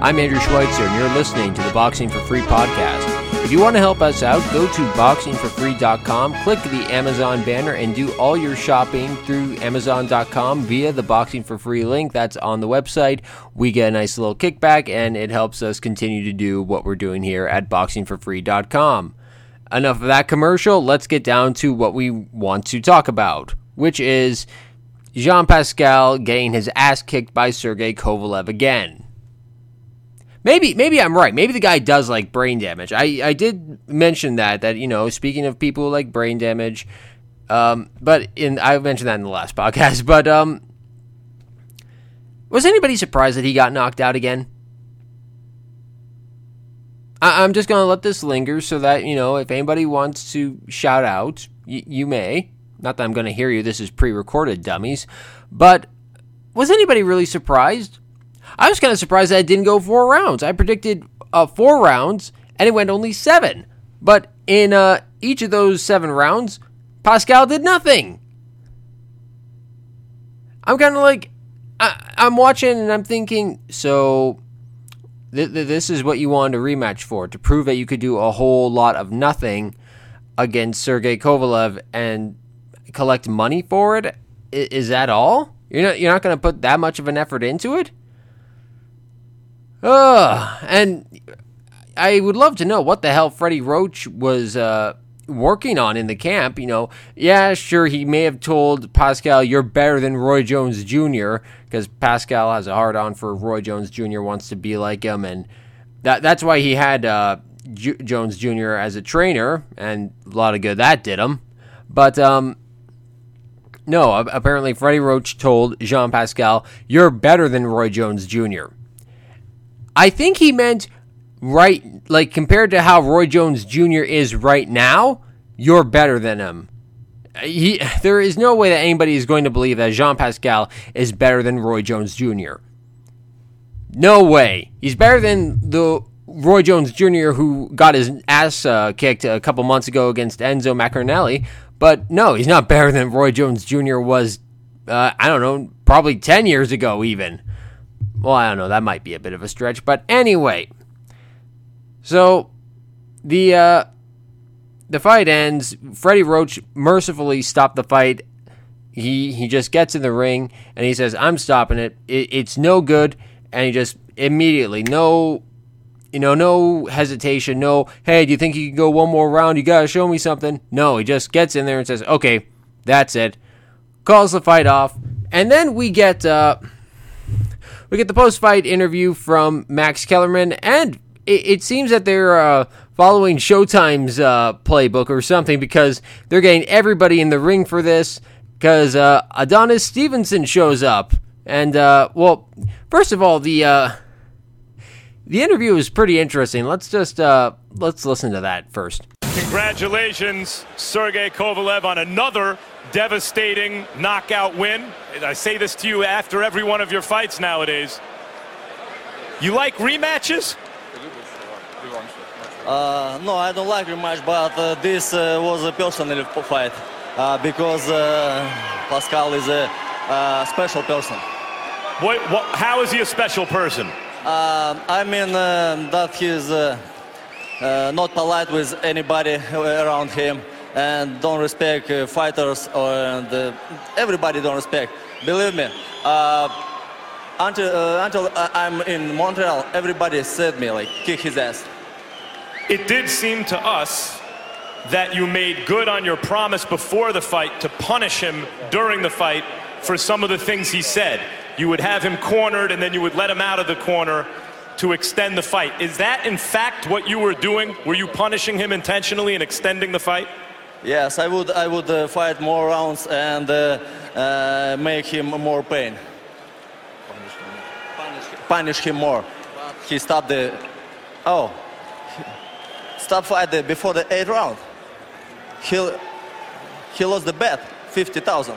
I'm Andrew Schweitzer, and you're listening to the Boxing for Free podcast. If you want to help us out, go to boxingforfree.com, click the Amazon banner, and do all your shopping through Amazon.com via the Boxing for Free link that's on the website. We get a nice little kickback, and it helps us continue to do what we're doing here at boxingforfree.com. Enough of that commercial. Let's get down to what we want to talk about, which is Jean Pascal getting his ass kicked by Sergey Kovalev again. Maybe maybe I'm right. Maybe the guy does like brain damage. I, I did mention that that you know speaking of people who like brain damage, um, but in I mentioned that in the last podcast. But um, was anybody surprised that he got knocked out again? I, am just gonna let this linger so that you know if anybody wants to shout out, y- you may. Not that I'm gonna hear you. This is pre-recorded, dummies. But was anybody really surprised? I was kind of surprised that it didn't go four rounds. I predicted uh, four rounds, and it went only seven. But in uh, each of those seven rounds, Pascal did nothing. I'm kind of like, I, am watching and I'm thinking, so th- th- this is what you wanted a rematch for to prove that you could do a whole lot of nothing against Sergey Kovalev and collect money for it. I- is that all? You're not you're not going to put that much of an effort into it? Ugh, and I would love to know what the hell Freddie Roach was uh, working on in the camp. You know, yeah, sure, he may have told Pascal, "You're better than Roy Jones Jr." because Pascal has a hard on for Roy Jones Jr. wants to be like him, and that that's why he had uh, J- Jones Jr. as a trainer, and a lot of good that did him. But um, no, apparently Freddie Roach told Jean Pascal, "You're better than Roy Jones Jr." I think he meant right, like compared to how Roy Jones Jr. is right now, you're better than him. He, there is no way that anybody is going to believe that Jean Pascal is better than Roy Jones Jr. No way. He's better than the Roy Jones Jr. who got his ass uh, kicked a couple months ago against Enzo Maccarinelli. But no, he's not better than Roy Jones Jr. was, uh, I don't know, probably 10 years ago, even. Well, I don't know. That might be a bit of a stretch, but anyway. So the uh, the fight ends. Freddie Roach mercifully stopped the fight. He he just gets in the ring and he says, "I'm stopping it. it it's no good." And he just immediately, no, you know, no hesitation, no. Hey, do you think you can go one more round? You gotta show me something. No, he just gets in there and says, "Okay, that's it." Calls the fight off, and then we get. Uh, we get the post fight interview from Max Kellerman, and it, it seems that they're uh, following Showtime's uh, playbook or something because they're getting everybody in the ring for this. Because uh, Adonis Stevenson shows up, and uh, well, first of all, the uh, the interview is pretty interesting. Let's just uh, let's listen to that first. Congratulations, Sergey Kovalev, on another devastating knockout win. I say this to you after every one of your fights nowadays. You like rematches? Uh, no, I don't like rematch, but uh, this uh, was a personal fight uh, because uh, Pascal is a special person. What, what, how is he a special person? Uh, I mean that he's not polite with anybody around him and don't respect uh, fighters or and, uh, everybody don't respect. Believe me, uh, until uh, until I'm in Montreal, everybody said me like kick his ass. It did seem to us that you made good on your promise before the fight to punish him during the fight for some of the things he said. You would have him cornered and then you would let him out of the corner to extend the fight. Is that in fact what you were doing? Were you punishing him intentionally and extending the fight? Yes, I would. I would uh, fight more rounds and uh, uh, make him more pain. Punish him. Punish him more. He stopped the. Oh, stop fight the, before the eighth round. He he lost the bet, fifty thousand.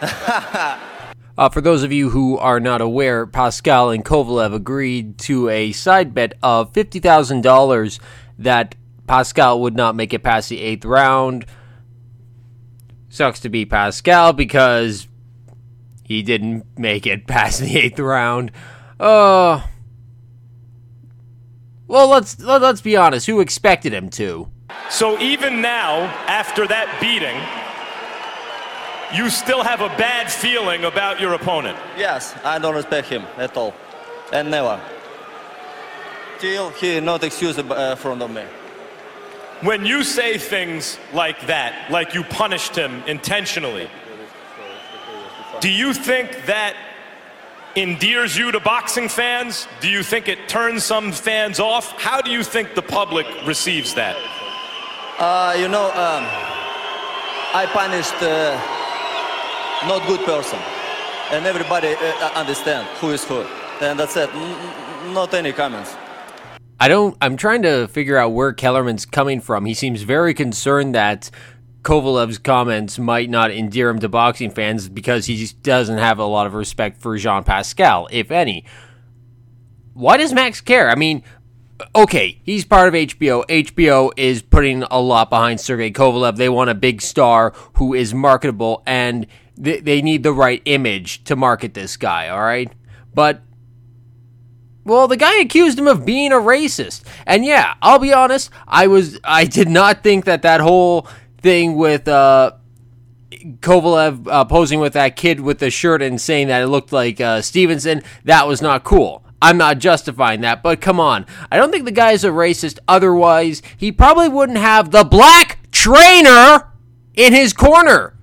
Uh, for those of you who are not aware, Pascal and Kovalev agreed to a side bet of $50,000 that Pascal would not make it past the eighth round. Sucks to be Pascal because he didn't make it past the eighth round. Uh, Well, let's let, let's be honest. Who expected him to? So even now, after that beating, you still have a bad feeling about your opponent. Yes, I don't respect him at all, and never. Till he not excuse uh, front of me. When you say things like that, like you punished him intentionally, do you think that endears you to boxing fans? Do you think it turns some fans off? How do you think the public receives that? Uh, you know, um, I punished uh, not good person, and everybody uh, understand who is who, and that's it. N- not any comments. I don't. I'm trying to figure out where Kellerman's coming from. He seems very concerned that Kovalev's comments might not endear him to boxing fans because he just doesn't have a lot of respect for Jean Pascal, if any. Why does Max care? I mean, okay, he's part of HBO. HBO is putting a lot behind Sergey Kovalev. They want a big star who is marketable, and they, they need the right image to market this guy, all right? But well, the guy accused him of being a racist. And yeah, I'll be honest, I was I did not think that that whole thing with uh Kovalev uh, posing with that kid with the shirt and saying that it looked like uh, Stevenson, that was not cool. I'm not justifying that, but come on. I don't think the guy's a racist. Otherwise, he probably wouldn't have the black trainer in his corner.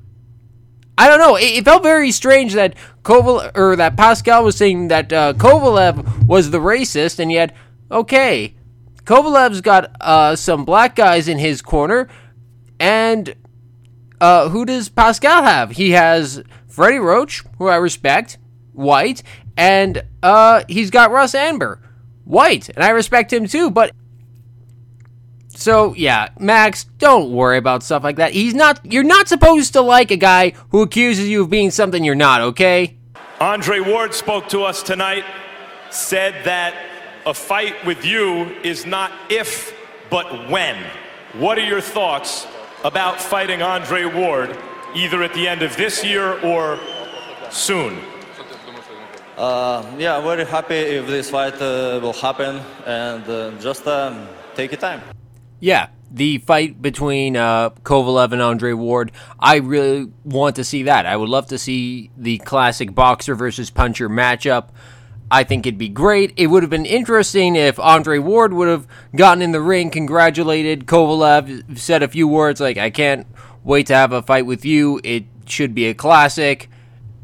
I don't know. It, it felt very strange that Koval or that Pascal was saying that uh, Kovalev was the racist, and yet, okay, Kovalev's got uh, some black guys in his corner, and uh, who does Pascal have? He has Freddie Roach, who I respect, white, and uh, he's got Russ Anber, white, and I respect him too. But so yeah, Max, don't worry about stuff like that. He's not. You're not supposed to like a guy who accuses you of being something you're not. Okay. Andre Ward spoke to us tonight, said that a fight with you is not if, but when. What are your thoughts about fighting Andre Ward either at the end of this year or soon? Uh, yeah, very happy if this fight uh, will happen and uh, just um, take your time. Yeah, the fight between uh, Kovalev and Andre Ward, I really want to see that. I would love to see the classic boxer versus puncher matchup. I think it'd be great. It would have been interesting if Andre Ward would have gotten in the ring, congratulated Kovalev, said a few words like, I can't wait to have a fight with you. It should be a classic.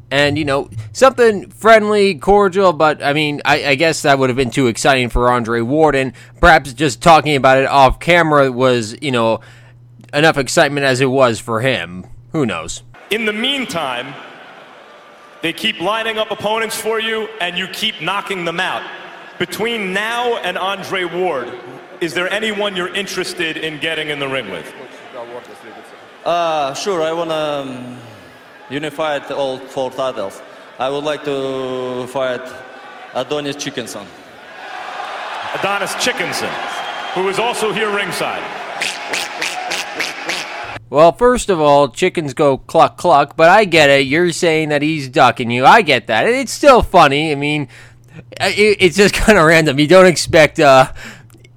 And, you know, something friendly, cordial, but I mean, I, I guess that would have been too exciting for Andre Ward. And perhaps just talking about it off camera was, you know, enough excitement as it was for him. Who knows? In the meantime, they keep lining up opponents for you, and you keep knocking them out. Between now and Andre Ward, is there anyone you're interested in getting in the ring with? Uh, sure, I want to um, unify all four titles. I would like to fight Adonis Chickenson. Adonis Chickenson, who is also here ringside. Well, first of all, chickens go cluck cluck, but I get it. You're saying that he's ducking you. I get that. It's still funny. I mean, it's just kind of random. You don't expect uh,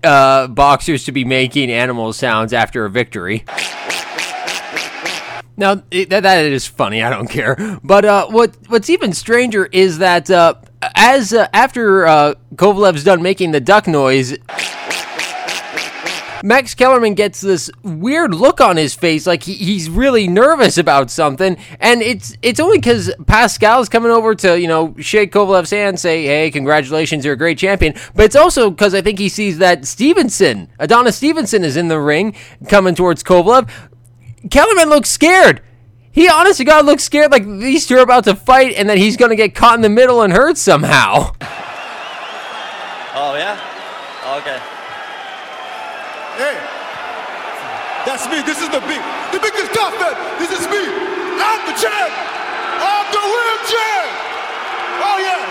uh, boxers to be making animal sounds after a victory. Now it, that, that is funny. I don't care. But uh, what what's even stranger is that uh, as uh, after uh, Kovalev's done making the duck noise. Max Kellerman gets this weird look on his face, like he, he's really nervous about something, and it's it's only because Pascal's coming over to you know shake Kovalev's hand, say, "Hey, congratulations, you're a great champion." But it's also because I think he sees that Stevenson, Adonis Stevenson, is in the ring coming towards Kovalev. Kellerman looks scared. He honestly God looks scared, like these two are about to fight, and that he's going to get caught in the middle and hurt somehow. Oh yeah, oh, okay. Hey, that's me. This is the big, the biggest tough man. This is me. I'm the champ. I'm the real champ. Oh yeah.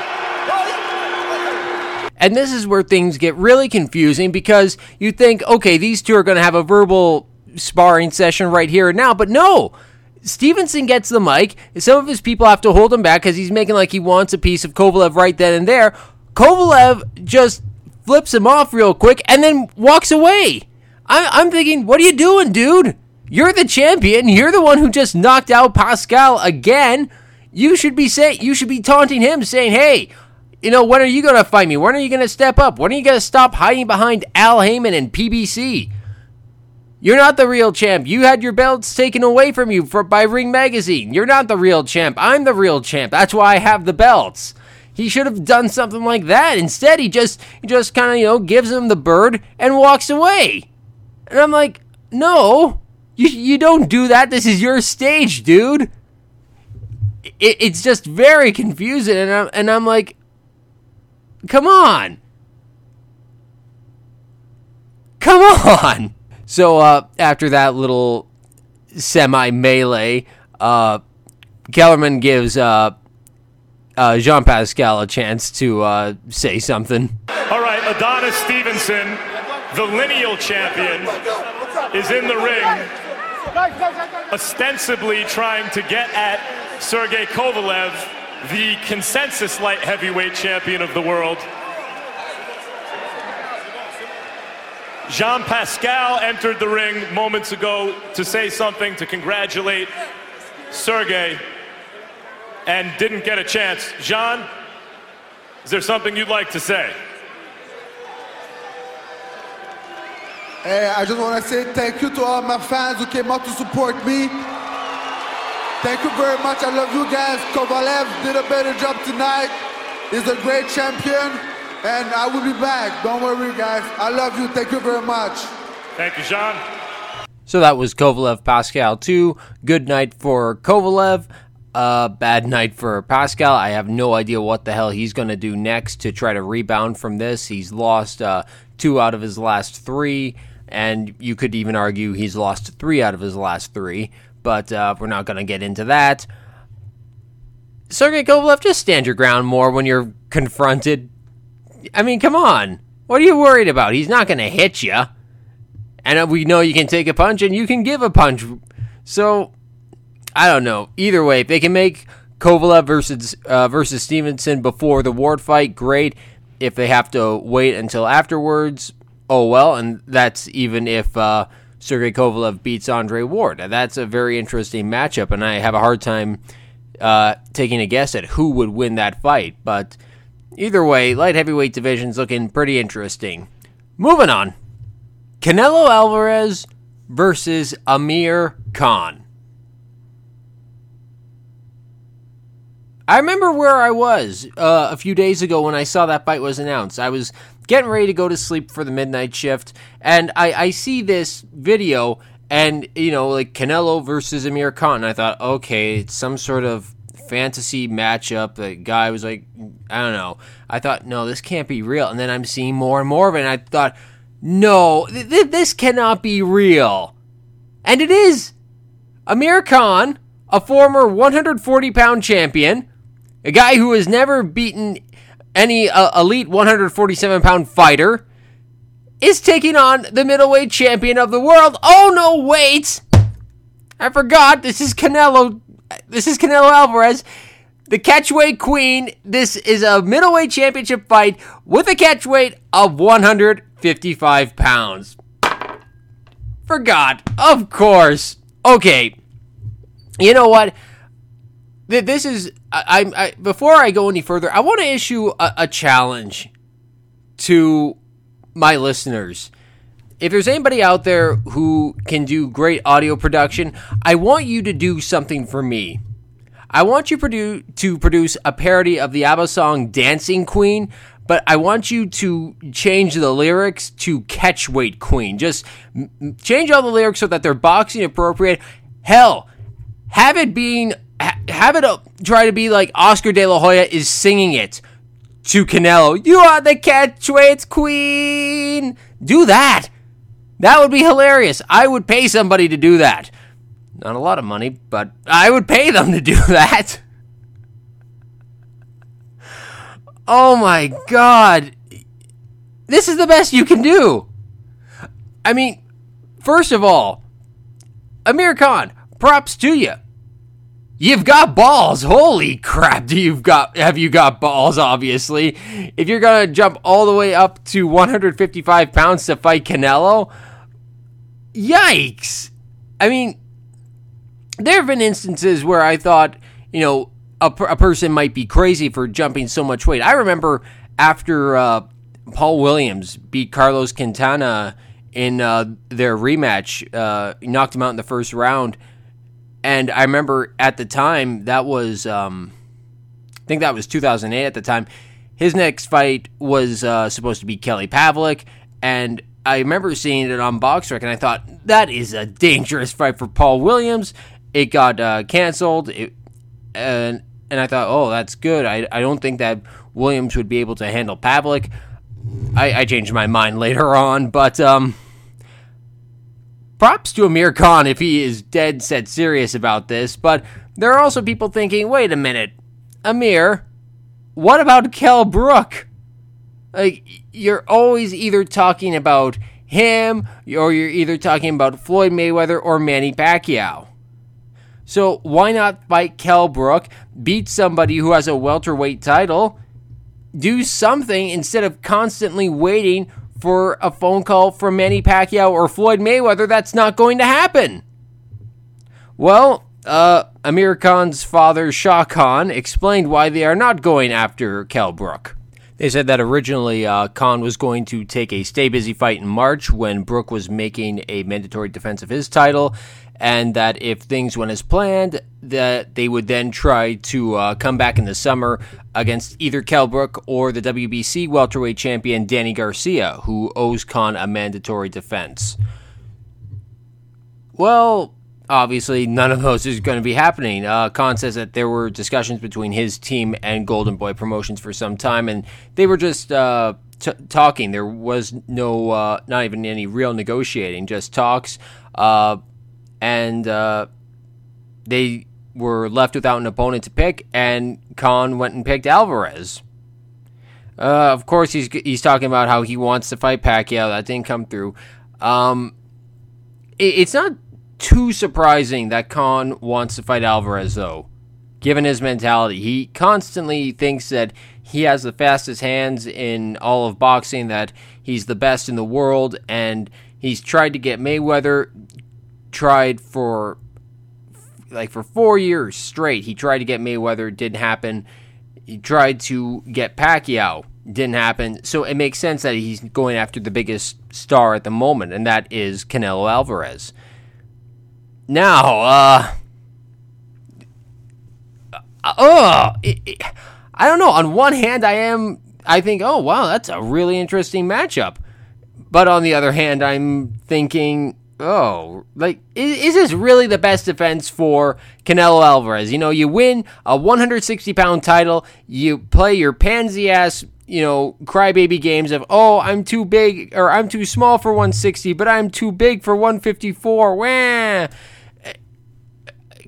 Oh yeah. And this is where things get really confusing because you think, okay, these two are going to have a verbal sparring session right here and now, but no. Stevenson gets the mic. Some of his people have to hold him back because he's making like he wants a piece of Kovalev right then and there. Kovalev just flips him off real quick, and then walks away. I, I'm thinking, what are you doing, dude? You're the champion. You're the one who just knocked out Pascal again. You should be say you should be taunting him, saying, "Hey, you know, when are you gonna fight me? When are you gonna step up? When are you gonna stop hiding behind Al Haymon and PBC? You're not the real champ. You had your belts taken away from you for, by Ring Magazine. You're not the real champ. I'm the real champ. That's why I have the belts." He should have done something like that. Instead, he just he just kind of you know gives him the bird and walks away. And I'm like, no, you you don't do that. This is your stage, dude. It, it's just very confusing, and I'm and I'm like, come on, come on. So uh, after that little semi melee, uh, Kellerman gives uh, uh, Jean Pascal a chance to uh, say something. All right, Adonis Stevenson, the lineal champion, is in the ring, ostensibly trying to get at Sergey Kovalev, the consensus light heavyweight champion of the world. Jean Pascal entered the ring moments ago to say something to congratulate Sergey and didn't get a chance. Jean, is there something you'd like to say? Hey, I just want to say thank you to all my fans who came out to support me. Thank you very much. I love you guys. Kovalev did a better job tonight. He's a great champion, and I will be back. Don't worry, guys. I love you. Thank you very much. Thank you, Jean. So that was Kovalev Pascal 2. Good night for Kovalev. Uh, bad night for Pascal. I have no idea what the hell he's going to do next to try to rebound from this. He's lost uh, two out of his last three, and you could even argue he's lost three out of his last three, but uh, we're not going to get into that. Sergey Kovalev, just stand your ground more when you're confronted. I mean, come on. What are you worried about? He's not going to hit you. And we know you can take a punch and you can give a punch. So, I don't know. Either way, if they can make Kovalev versus uh, versus Stevenson before the Ward fight, great. If they have to wait until afterwards, oh well. And that's even if uh, Sergey Kovalev beats Andre Ward. That's a very interesting matchup, and I have a hard time uh, taking a guess at who would win that fight. But either way, light heavyweight division's looking pretty interesting. Moving on, Canelo Alvarez versus Amir Khan. I remember where I was uh, a few days ago when I saw that fight was announced. I was getting ready to go to sleep for the midnight shift, and I, I see this video, and you know, like Canelo versus Amir Khan. And I thought, okay, it's some sort of fantasy matchup. The guy was like, I don't know. I thought, no, this can't be real. And then I'm seeing more and more of it, and I thought, no, th- th- this cannot be real. And it is. Amir Khan, a former 140 pound champion, a guy who has never beaten any uh, elite 147 pound fighter, is taking on the middleweight champion of the world. Oh no, wait! I forgot. This is Canelo. This is Canelo Alvarez, the catchweight queen. This is a middleweight championship fight with a catchweight of 155 pounds. Forgot. Of course. Okay. You know what? This is I, I, before I go any further, I want to issue a, a challenge to my listeners. If there's anybody out there who can do great audio production, I want you to do something for me. I want you produ- to produce a parody of the ABBA song Dancing Queen, but I want you to change the lyrics to Catchweight Queen. Just m- change all the lyrics so that they're boxing appropriate. Hell, have it being have it uh, try to be like Oscar De La Hoya is singing it to Canelo. You are the catchweight queen. Do that. That would be hilarious. I would pay somebody to do that. Not a lot of money, but I would pay them to do that. Oh my god. This is the best you can do. I mean, first of all, Amir Khan, props to you You've got balls. Holy crap, do you've got have you got balls, obviously. If you're gonna jump all the way up to 155 pounds to fight Canelo, yikes. I mean, there have been instances where I thought, you know, a, a person might be crazy for jumping so much weight. I remember after uh, Paul Williams beat Carlos Quintana in uh, their rematch, uh, knocked him out in the first round and I remember at the time that was, um, I think that was 2008 at the time. His next fight was uh, supposed to be Kelly Pavlik, and I remember seeing it on BoxRec, and I thought that is a dangerous fight for Paul Williams. It got uh, canceled, it, and and I thought, oh, that's good. I, I don't think that Williams would be able to handle Pavlik. I, I changed my mind later on, but um, props to Amir Khan if he is dead set serious about this, but there are also people thinking, wait a minute, Amir, what about Kell Brook? Like, you're always either talking about him or you're either talking about Floyd Mayweather or Manny Pacquiao. So why not fight Kell Brook, beat somebody who has a welterweight title, do something instead of constantly waiting for a phone call from Manny Pacquiao or Floyd Mayweather, that's not going to happen. Well, uh, Amir Khan's father, Shah Khan, explained why they are not going after Kell Brook. They said that originally uh, Khan was going to take a stay busy fight in March when Brook was making a mandatory defense of his title, and that if things went as planned, that they would then try to uh, come back in the summer against either Kell Brook or the WBC welterweight champion Danny Garcia, who owes Khan a mandatory defense. Well, obviously, none of those is going to be happening. Uh, Khan says that there were discussions between his team and Golden Boy Promotions for some time, and they were just. Uh, T- talking. There was no, uh, not even any real negotiating, just talks. Uh, and uh, they were left without an opponent to pick, and Khan went and picked Alvarez. Uh, of course, he's he's talking about how he wants to fight Pacquiao. That didn't come through. Um, it, it's not too surprising that Khan wants to fight Alvarez, though, given his mentality. He constantly thinks that he has the fastest hands in all of boxing, that he's the best in the world, and he's tried to get Mayweather tried for like for four years straight. He tried to get Mayweather, didn't happen. He tried to get Pacquiao, didn't happen. So it makes sense that he's going after the biggest star at the moment, and that is Canelo Alvarez. Now, uh, uh, it, I don't know. On one hand, I am, I think, oh wow, that's a really interesting matchup. But on the other hand, I'm thinking, oh, like, is, is, this really the best defense for Canelo Alvarez? You know, you win a 160 pound title, you play your pansy ass, you know, crybaby games of, oh, I'm too big or I'm too small for 160, but I'm too big for 154. Wah!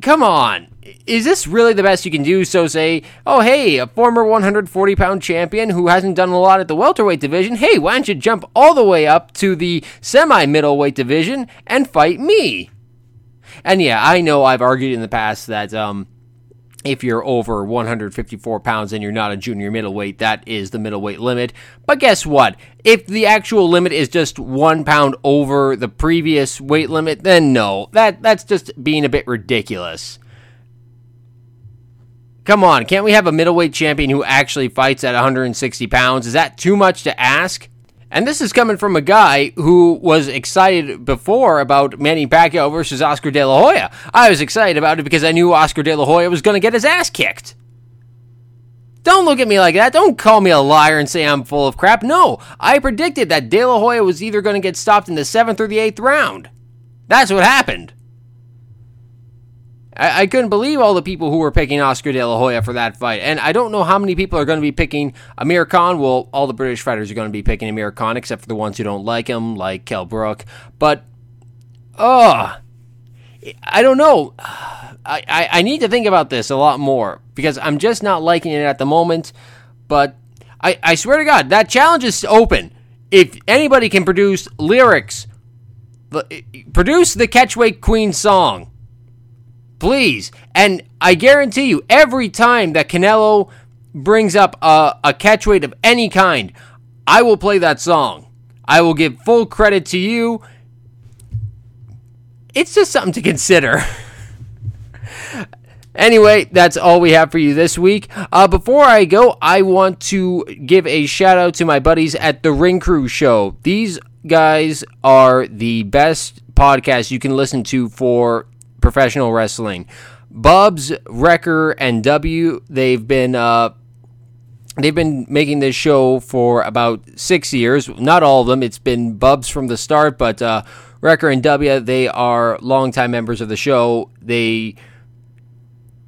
Come on is this really the best you can do? So say, oh hey, a former 140 pound champion who hasn't done a lot at the welterweight division. Hey, why don't you jump all the way up to the semi middleweight division and fight me? And yeah, I know I've argued in the past that um, if you're over 154 pounds and you're not a junior middleweight, that is the middleweight limit. But guess what? If the actual limit is just one pound over the previous weight limit, then no, that that's just being a bit ridiculous. Come on, can't we have a middleweight champion who actually fights at 160 pounds? Is that too much to ask? And this is coming from a guy who was excited before about Manny Pacquiao versus Oscar De La Hoya. I was excited about it because I knew Oscar De La Hoya was going to get his ass kicked. Don't look at me like that. Don't call me a liar and say I'm full of crap. No, I predicted that De La Hoya was either going to get stopped in the seventh or the eighth round. That's what happened. I, I, couldn't believe all the people who were picking Oscar De La Hoya for that fight. And I don't know how many people are going to be picking Amir Khan. Well, all the British fighters are going to be picking Amir Khan, except for the ones who don't like him, like Kell Brook. But, oh, I don't know. I, I, I need to think about this a lot more because I'm just not liking it at the moment. But I, I swear to God, that challenge is open. If anybody can produce lyrics, produce the Catchweight Queen song Please. And I guarantee you, every time that Canelo brings up a, a catchweight of any kind, I will play that song. I will give full credit to you. It's just something to consider. Anyway, that's all we have for you this week. Uh, before I go, I want to give a shout out to my buddies at the Ring Crew Show. These guys are the best podcast you can listen to for professional wrestling. Bubs, Wrecker, and W, they've been uh, they've been making this show for about six years. Not all of them. It's been Bubs from the start, but uh, Wrecker and W, they are longtime members of the show. They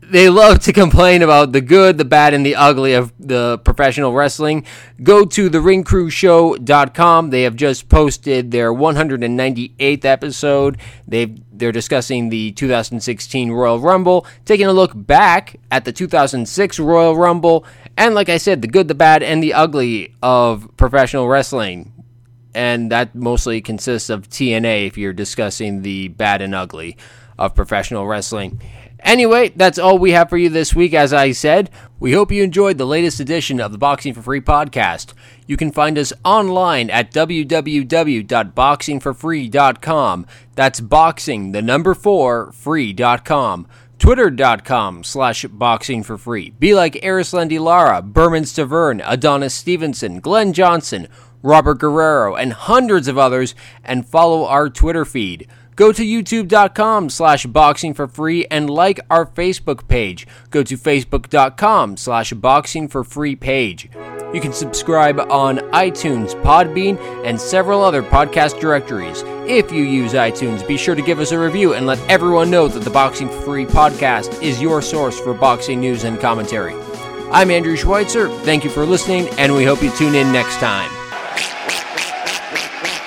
they love to complain about the good, the bad, and the ugly of the professional wrestling. Go to theringcrewshow.com. They have just posted their 198th episode. They've they're discussing the 2016 Royal Rumble, taking a look back at the 2006 Royal Rumble, and like I said, the good, the bad, and the ugly of professional wrestling. And that mostly consists of TNA if you're discussing the bad and ugly of professional wrestling. Anyway, that's all we have for you this week. As I said, we hope you enjoyed the latest edition of the Boxing for Free podcast. You can find us online at www.boxingforfree.com. That's boxing, the number four, free.com. Twitter.com slash boxing for free. Be like Erislandy Lara, Bermane Stiverne, Adonis Stevenson, Glenn Johnson, Robert Guerrero, and hundreds of others, and follow our Twitter feed. Go to youtube.com slash boxing for free and like our Facebook page. Go to facebook.com slash boxing for free page. You can subscribe on iTunes, Podbean, and several other podcast directories. If you use iTunes, be sure to give us a review and let everyone know that the Boxing for Free podcast is your source for boxing news and commentary. I'm Andrew Schweitzer. Thank you for listening, and we hope you tune in next time.